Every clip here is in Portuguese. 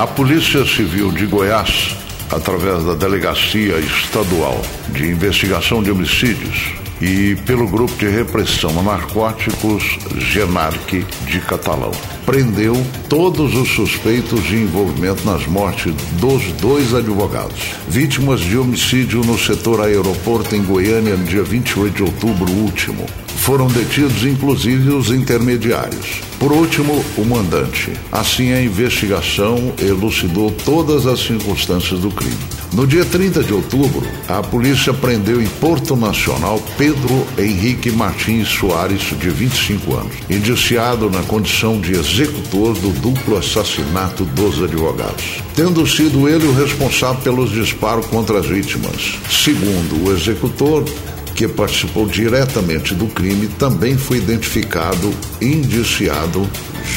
A Polícia Civil de Goiás, através da Delegacia Estadual de Investigação de Homicídios, e pelo Grupo de Repressão a Narcóticos Genarque de Catalão. Prendeu todos os suspeitos de envolvimento nas mortes dos dois advogados, vítimas de homicídio no setor aeroporto em Goiânia no dia 28 de outubro último. Foram detidos inclusive os intermediários. Por último, o mandante. Assim, a investigação elucidou todas as circunstâncias do crime. No dia 30 de outubro, a polícia prendeu em Porto Nacional Pedro Henrique Martins Soares, de 25 anos, indiciado na condição de executor do duplo assassinato dos advogados, tendo sido ele o responsável pelos disparos contra as vítimas. Segundo o executor, que participou diretamente do crime, também foi identificado indiciado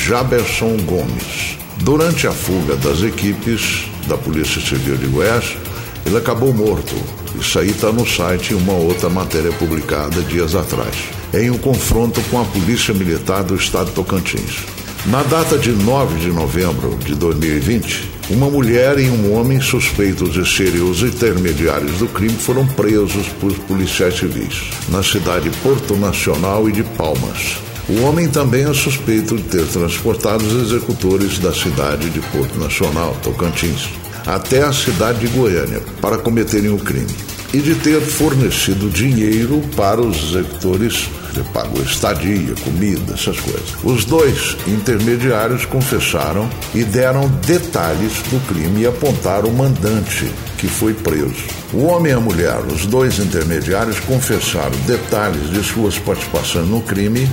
Jaberson Gomes. Durante a fuga das equipes da Polícia Civil de Goiás, ele acabou morto. Isso aí está no site uma outra matéria publicada dias atrás, em um confronto com a Polícia Militar do Estado de Tocantins. Na data de 9 de novembro de 2020, uma mulher e um homem suspeitos de serem os intermediários do crime foram presos por policiais civis na cidade de Porto Nacional e de Palmas. O homem também é suspeito de ter transportado os executores da cidade de Porto Nacional, Tocantins, até a cidade de Goiânia para cometerem o crime e de ter fornecido dinheiro para os executores pagou estadia, comida, essas coisas. Os dois intermediários confessaram e deram detalhes do crime e apontaram o mandante que foi preso. O homem e a mulher, os dois intermediários, confessaram detalhes de suas participações no crime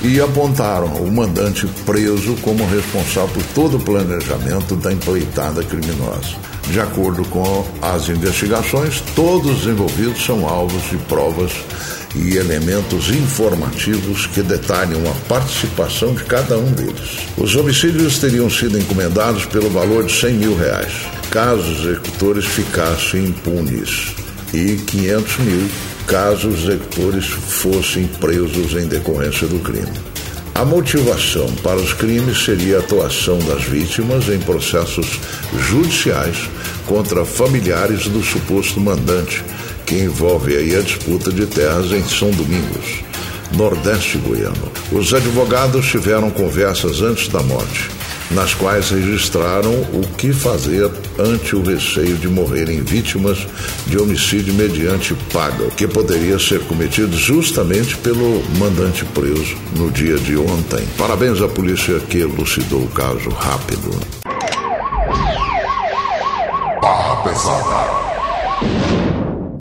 e apontaram o mandante preso como responsável por todo o planejamento da empreitada criminosa. De acordo com as investigações, todos os envolvidos são alvos de provas e elementos informativos que detalham a participação de cada um deles. Os homicídios teriam sido encomendados pelo valor de 100 mil reais, caso os executores ficassem impunes, e 500 mil caso os executores fossem presos em decorrência do crime. A motivação para os crimes seria a atuação das vítimas em processos judiciais contra familiares do suposto mandante que envolve aí a disputa de terras em São Domingos, Nordeste goiano. Os advogados tiveram conversas antes da morte, nas quais registraram o que fazer ante o receio de morrerem vítimas de homicídio mediante paga, que poderia ser cometido justamente pelo mandante preso no dia de ontem. Parabéns à polícia que elucidou o caso rápido. Barra pesada.